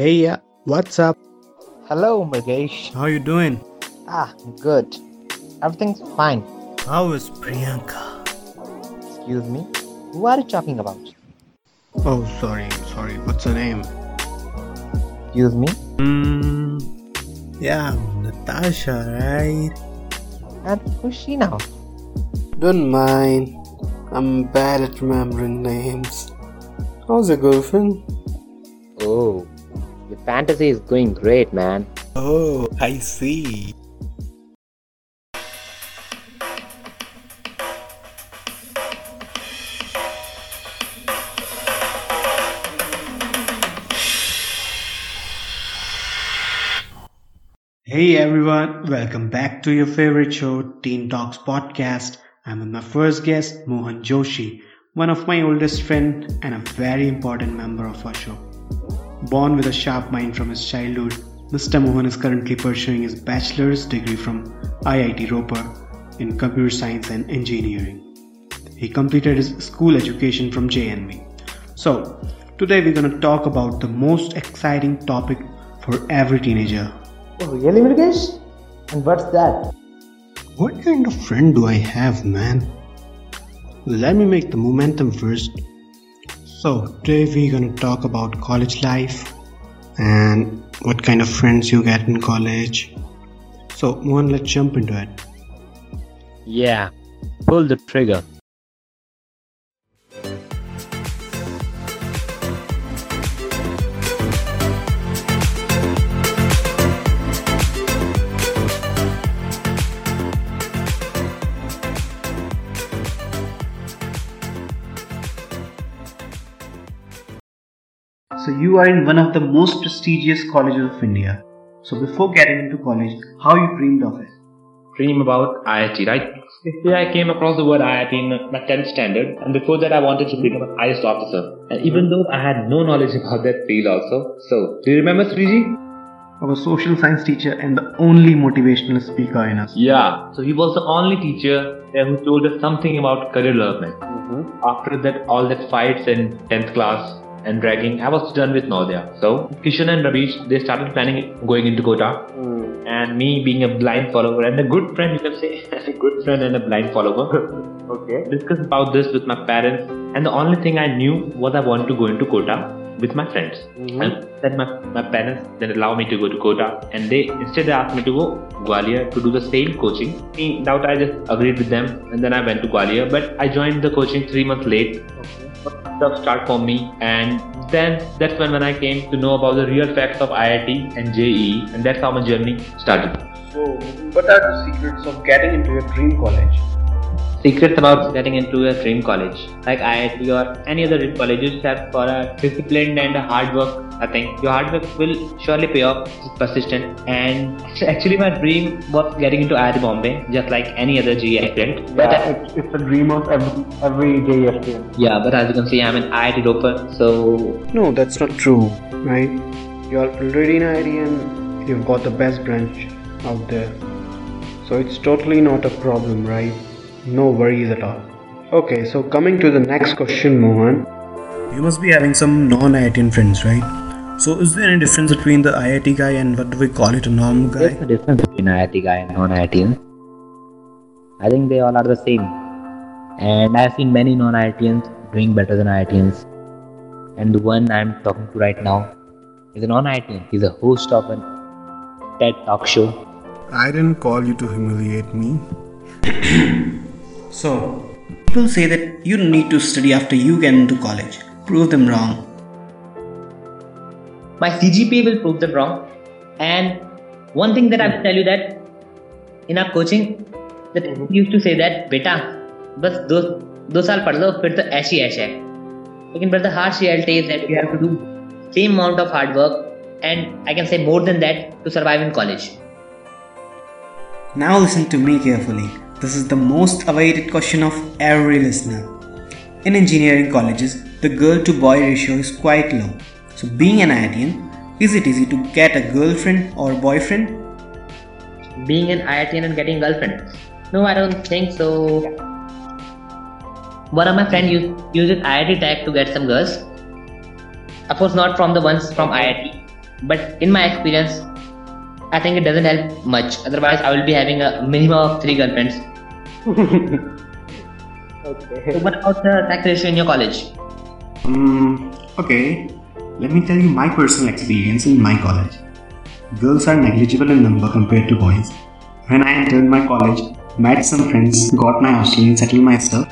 Hey, uh, what's up? Hello, Murgesh. How you doing? Ah, good. Everything's fine. How is Priyanka? Excuse me. Who are you talking about? Oh, sorry, sorry. What's her name? Excuse me. Hmm. Yeah, Natasha, right? And who's she now? Don't mind. I'm bad at remembering names. How's your girlfriend? Oh, your fantasy is going great, man. Oh, I see. Hey everyone, welcome back to your favorite show, Teen Talks Podcast. I'm with my first guest, Mohan Joshi, one of my oldest friend and a very important member of our show. Born with a sharp mind from his childhood, Mr. Mohan is currently pursuing his bachelor's degree from IIT Ropar in computer science and engineering. He completed his school education from JNV. So, today we're going to talk about the most exciting topic for every teenager Oh, really, Murgesh? And what's that? What kind of friend do I have, man? Let me make the momentum first. So, today we're gonna talk about college life and what kind of friends you get in college. So, Mohan, let's jump into it. Yeah, pull the trigger. You are in one of the most prestigious colleges of India. So, before getting into college, how you dreamed of it? Dream about IIT, right? Yeah, I came across the word IIT in my 10th standard, and before that, I wanted to become an IAS officer. And even though I had no knowledge about that field, also. So, do you remember 3G? Our social science teacher and the only motivational speaker in us. Yeah, so he was the only teacher there who told us something about career development. Mm-hmm. After that, all that fights in 10th class and dragging, I was done with Navodaya. So, Kishan and Ravish, they started planning going into Kota. Hmm. And me being a blind follower and a good friend, you can say, a good friend and a blind follower. Okay. discussed about this with my parents and the only thing I knew was I wanted to go into Kota with my friends. Mm-hmm. And then my, my parents then allow me to go to Kota and they instead they asked me to go Gwalior to do the same coaching. Me doubt I just agreed with them and then I went to Gwalior but I joined the coaching three months late. Tough start for me and then that's when, when I came to know about the real facts of IIT and JEE and that's how my journey started. So, what are the secrets of getting into your dream college? Secrets about getting into a dream college like IIT or any other dream college you just for a disciplined and a hard work I think your hard work will surely pay off just persistent and actually my dream was getting into IIT Bombay just like any other JEE aspirant but Yeah, it's, it's a dream of every, every day aspirant. yeah but as you can see I'm an IIT Ropar so No, that's not true, right? You're already in IIT and you've got the best branch out there. So it's totally not a problem, right? No worries at all. Okay, so coming to the next question, Mohan. You must be having some non IITian friends, right? So is there any difference between the IIT guy and what do we call it, a normal guy? there's a difference between IIT guy and non-IITians I think they all are the same and I've seen many non-IITians doing better than IITians and the one I'm talking to right now is a non-IITian he's a host of a TED talk show I didn't call you to humiliate me. so, people say that you don't need to study after you get into college. Prove them wrong. my CGPA will prove them wrong. And one thing that I will tell you that in our coaching, that we used to say that बेटा बस दो दो साल पढ़ लो फिर तो ऐश ही ऐश है लेकिन but the harsh reality is that you have to do same amount of hard work and I can say more than that to survive in college. Now listen to me carefully. This is the most awaited question of every listener. In engineering colleges, the girl to boy ratio is quite low. So, being an IITian, is it easy to get a girlfriend or boyfriend? Being an IITian and getting girlfriend? No, I don't think so. One of my friends used uses IIT tag to get some girls. Of course, not from the ones from IIT. But in my experience, I think it doesn't help much. Otherwise, I will be having a minimum of three girlfriends. Okay. So what about the sex ratio in your college? Um, okay, let me tell you my personal experience in my college. Girls are negligible in number compared to boys. When I entered my college, met some friends, got my hostel and settled my stuff.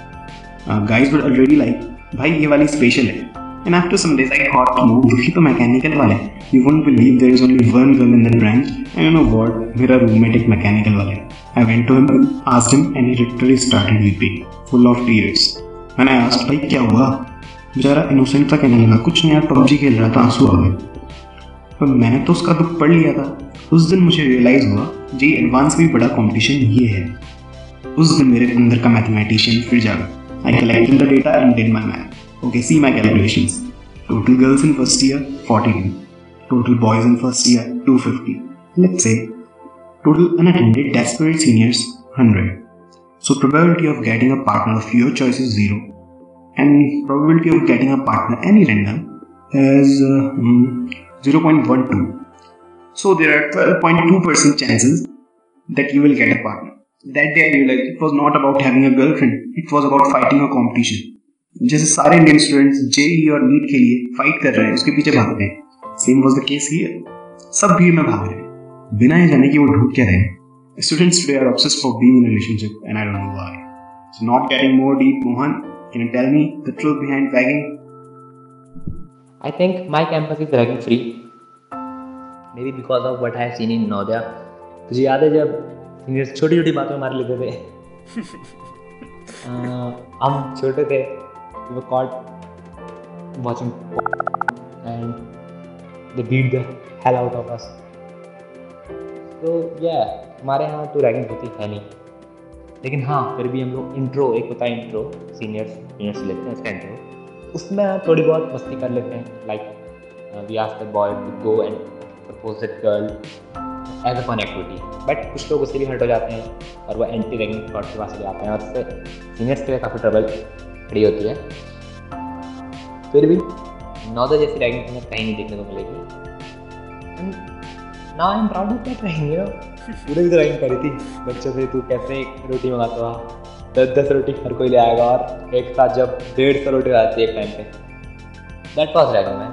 Uh, guys were already like, भाई ये वाली special है. And after some days I got to know दुखी तो mechanical है. You won't believe there is only one girl in that branch. And you know what? मेरा roommate एक mechanical है. I went to him, asked him, and he literally started weeping, full of tears. When I asked, भाई क्या हुआ? बेचारा innocent था कहने लगा कुछ नहीं यार पबजी खेल रहा था आँसू आ गए पर मैंने तो उसका दुख पढ़ लिया था उस दिन मुझे रियलाइज़ हुआ जी एडवांस भी बड़ा कंपटीशन ये है उस दिन मेरे अंदर का मैथमेटिशियन फिर जागा I collected the data and did my math Okay, see my calculations. Total girls in first year, 40. Total boys in first year, 250. Let's say, total unattended desperate seniors, 100. So probability of getting a partner of your choice is 0. And probability of getting a partner, any random, is uh, hmm, 0.12. So there are 12.2% chances that you will get a partner. That day I realized it was not about having a girlfriend, it was about fighting a competition. जैसे सारे Indian students JEE और NEET के लिए fight कर रहे हैं उसके पीछे भाग रहे हैं। सेम वॉज़ द केस ही सब भीड़ में भाग रहे हैं। बिना ये जाने कि वो ढूंढ क्या रहे students today are obsessed for being relationship and I don't know why so not getting more deep Mohan can you tell me the truth behind ragging I think my campus is ragging free maybe because of what I have seen in Navodaya तुझे याद है जब छोटी छोटी बातें में मार लेते थे। हाँ, हम छोटे थे। We were caught watching and they beat the hell out of us. तो yeah, हमारे यहाँ तो रैगिंग होती है नहीं। लेकिन हाँ फिर भी हम लोग इंट्रो एक होता है इंट्रो सीनियर्स सीनियर्स से लेते हैं उसका इंट्रो उसमें थोड़ी बहुत मस्ती कर लेते हैं like we ask the boy to go and propose that girl as a fun activity but कुछ लोग उससे भी हट हो जाते हैं और वो एंटी रैगिंग थॉट के पास चले जाते हैं और उससे सीनियर्स के लिए काफ़ी ट्रबल खड़ी होती है। फिर भी नौदा जैसी रैगिंग हमें कहीं नहीं देखने को मिलेगी। Now I am proud of that ragging you know तूने भी तो रैगिंग करी थी। बच्चों से तू कैसे एक रोटी मंगाता हुआ। दस दस रोटी हर कोई ले आएगा और एक साथ जब डेढ़ सौ रोटी आती है एक टाइम पे। That was ragging man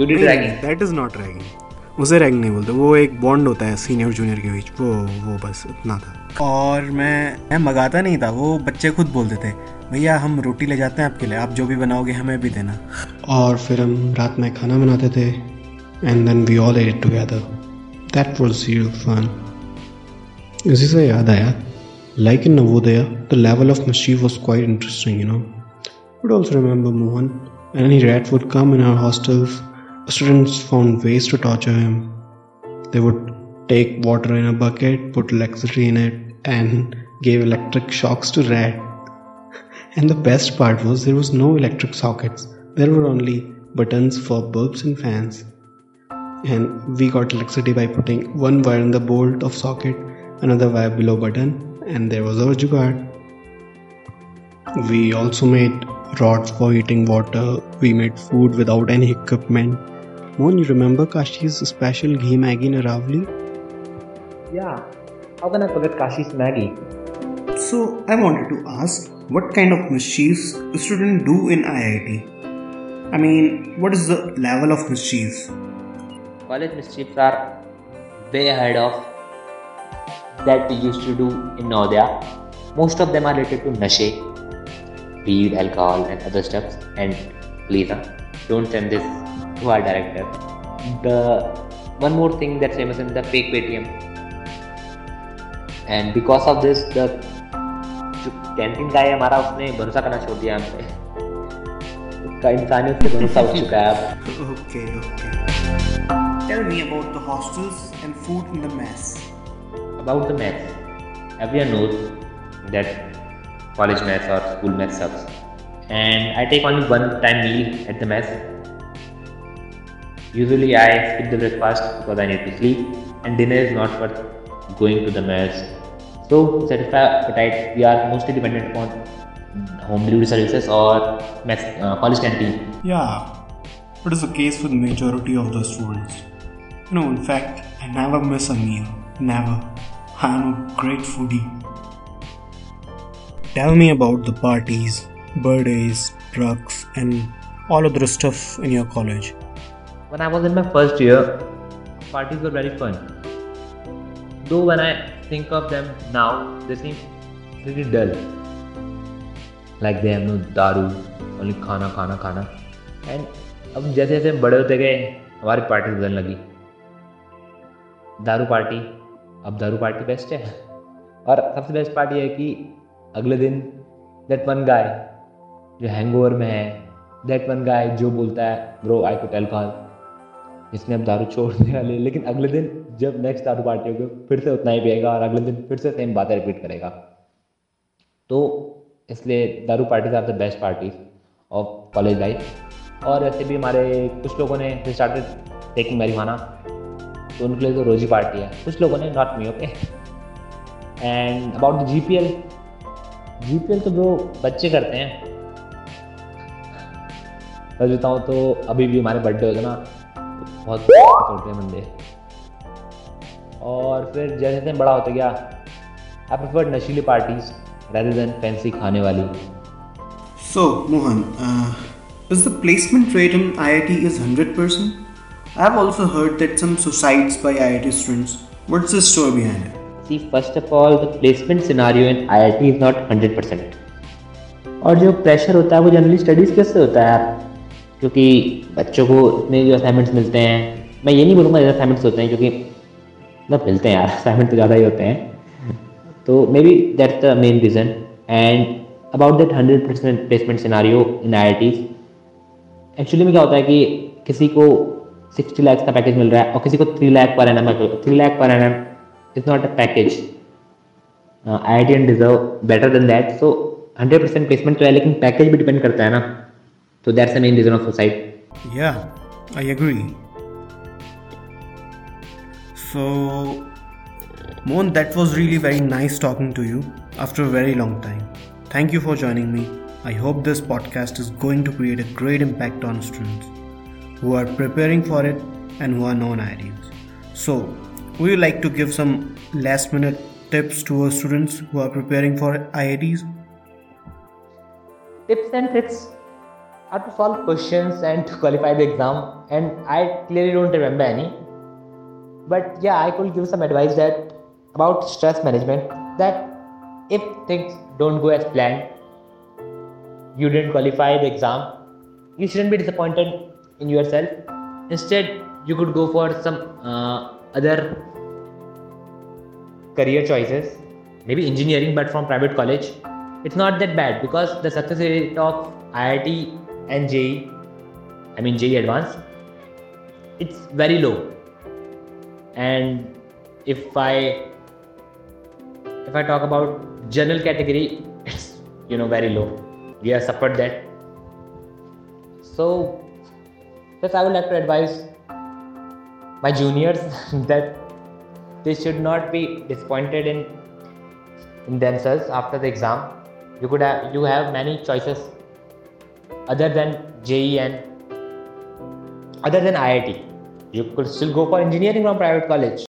you did ragging That is not ragging. उसे रैग नहीं बोलते वो एक बॉन्ड होता है सीनियर जूनियर के बीच वो वो बस इतना था। और मैं मैं मंगाता नहीं था वो बच्चे खुद बोलते थे भैया हम रोटी ले जाते हैं आपके लिए आप जो भी बनाओगे हमें भी देना। और फिर हम रात में खाना बनाते थे and then we all ate together that was real fun इसी से याद आया like in Navodaya the level of mischief was quite interesting you know. Would also remember Mohan. When any rat would come in our hostels, students found ways to torture him. They would take water in a bucket, put electricity in it, and gave electric shocks to rat. And the best part was there was no electric sockets. There were only buttons for bulbs and fans. And we got electricity by putting one wire in the bolt of socket, another wire below button, and there was our jugaad. We also made rods for heating water. We made food without any equipment. Mohan, you remember Kashi's special ghee Maggi in Aravali? Yeah. How can I forget Kashi's Maggi? So I wanted to ask, what kind of mischiefs a student do in IIT? I mean, what is the level of mischief? College mischiefs are way ahead of that we used to do in Navodaya. Most of them are related to nashe, weed, alcohol, and other stuff. And please, don't send this to our director. The one more thing that's famous in the fake PTM. And because of this, the जो canteen का है हमारा उसने भरोसा करना छोड़ दिया हम पे उसका इंसानियत से भरोसा उठ चुका है अब Okay, okay. Tell me about the hostels and food in the mess. about the maths. Everyone knows that college maths or school maths sucks. And I take only one time meal at the mess. Usually I skip the breakfast because I need to sleep and dinner is not worth going to the mess. So satisfy appetite, we are mostly dependent upon home delivery services or mess, uh, college canteen. Yeah. But it's the case with majority of the students. You know, in fact, I never miss a meal. Never. I am a great foodie. Tell me about the parties, birthdays, drugs, and all other stuff in your college. When I was in my first year, parties were very fun. Though when I think of them now, they seem pretty dull. Like they have no daru, only खाना खाना खाना. And अब जैसे जैसे बड़े होते गए हमारी पार्टी बदलने लगी दारू पार्टी अब दारू पार्टी बेस्ट है और सबसे बेस्ट पार्ट है कि अगले दिन दैट वन गाय जो हैंगओवर में है दैट वन गाय जो बोलता है ब्रो आई कुट एल्कोहल इसने अब दारू छोड़ छोड़ने वाले लेकिन अगले दिन जब नेक्स्ट दारू पार्टी होगी, फिर से उतना ही पिएगा और अगले दिन फिर से सेम बातें रिपीट करेगा। तो इसलिए दारू parties are the best parties of college life और वैसे भी हमारे कुछ लोगों ने स्टार्टेड टेकिंग मैरिवाना तो उनके लिए तो रोज़ पार्टी है। कुछ लोगों ने not me okay and about the G P L G P L तो वो बच्चे करते हैं तो अभी भी हमारे बर्थडे होते ना बहुत होते हैं बंदे और फिर जैसे जैसे बड़ा होता गया आई प्रिफर नशीली पार्टीज़ rather देन फैंसी खाने वाली So, Mohan, uh, is the placement rate in IIT is 100%? I've also heard that some suicides by IIT students. What's the story behind it? See, first of all, the placement scenario in IIT is not 100%. और जो pressure होता है वो generally studies कैसे होता है यार क्योंकि बच्चों को इतने जो असाइनमेंट्स मिलते हैं, मैं ये नहीं बोलूँगा असाइनमेंट्स होते हैं, क्योंकि मतलब मिलते हैं यार असाइनमेंट तो ज़्यादा ही होते हैं। तो maybe that's the main reason and about that hundred percent placement scenario in I I actually में क्या होता है कि किसी को सिक्सटी लैक्स का पैकेज मिल रहा है और किसी को three lakh per N M three lakh per annum is not a package I I T and deserve better than that so hundred percent placement तो है, लेकिन पैकेज भी डिपेंड करता है ना। So that's the main reason of suicide. Yeah, I agree. So, Mohan, that was really very nice talking to you after a very long time. Thank you for joining me. I hope this podcast is going to create a great impact on students who are preparing for it and who are non-IEDs. So, would you like to give some last minute tips to our students who are preparing for IITs? Tips and tricks to solve questions and to qualify the exam and i clearly don't remember any. But yeah i could give some advice that about stress management that if things don't go as planned you didn't qualify the exam you shouldn't be disappointed in yourself. Instead you could go for some uh, other career choices maybe engineering but from private college. It's not that bad because the success rate of IIT and JEE, I mean JEE Advanced, it's very low. And if I if I talk about general category, it's you know very low. We have suffered that. So just I would like to advise my juniors that they should not be disappointed in in themselves after the exam you could have you have many choices other than JEE and other than IIT. You could still go for engineering from private college.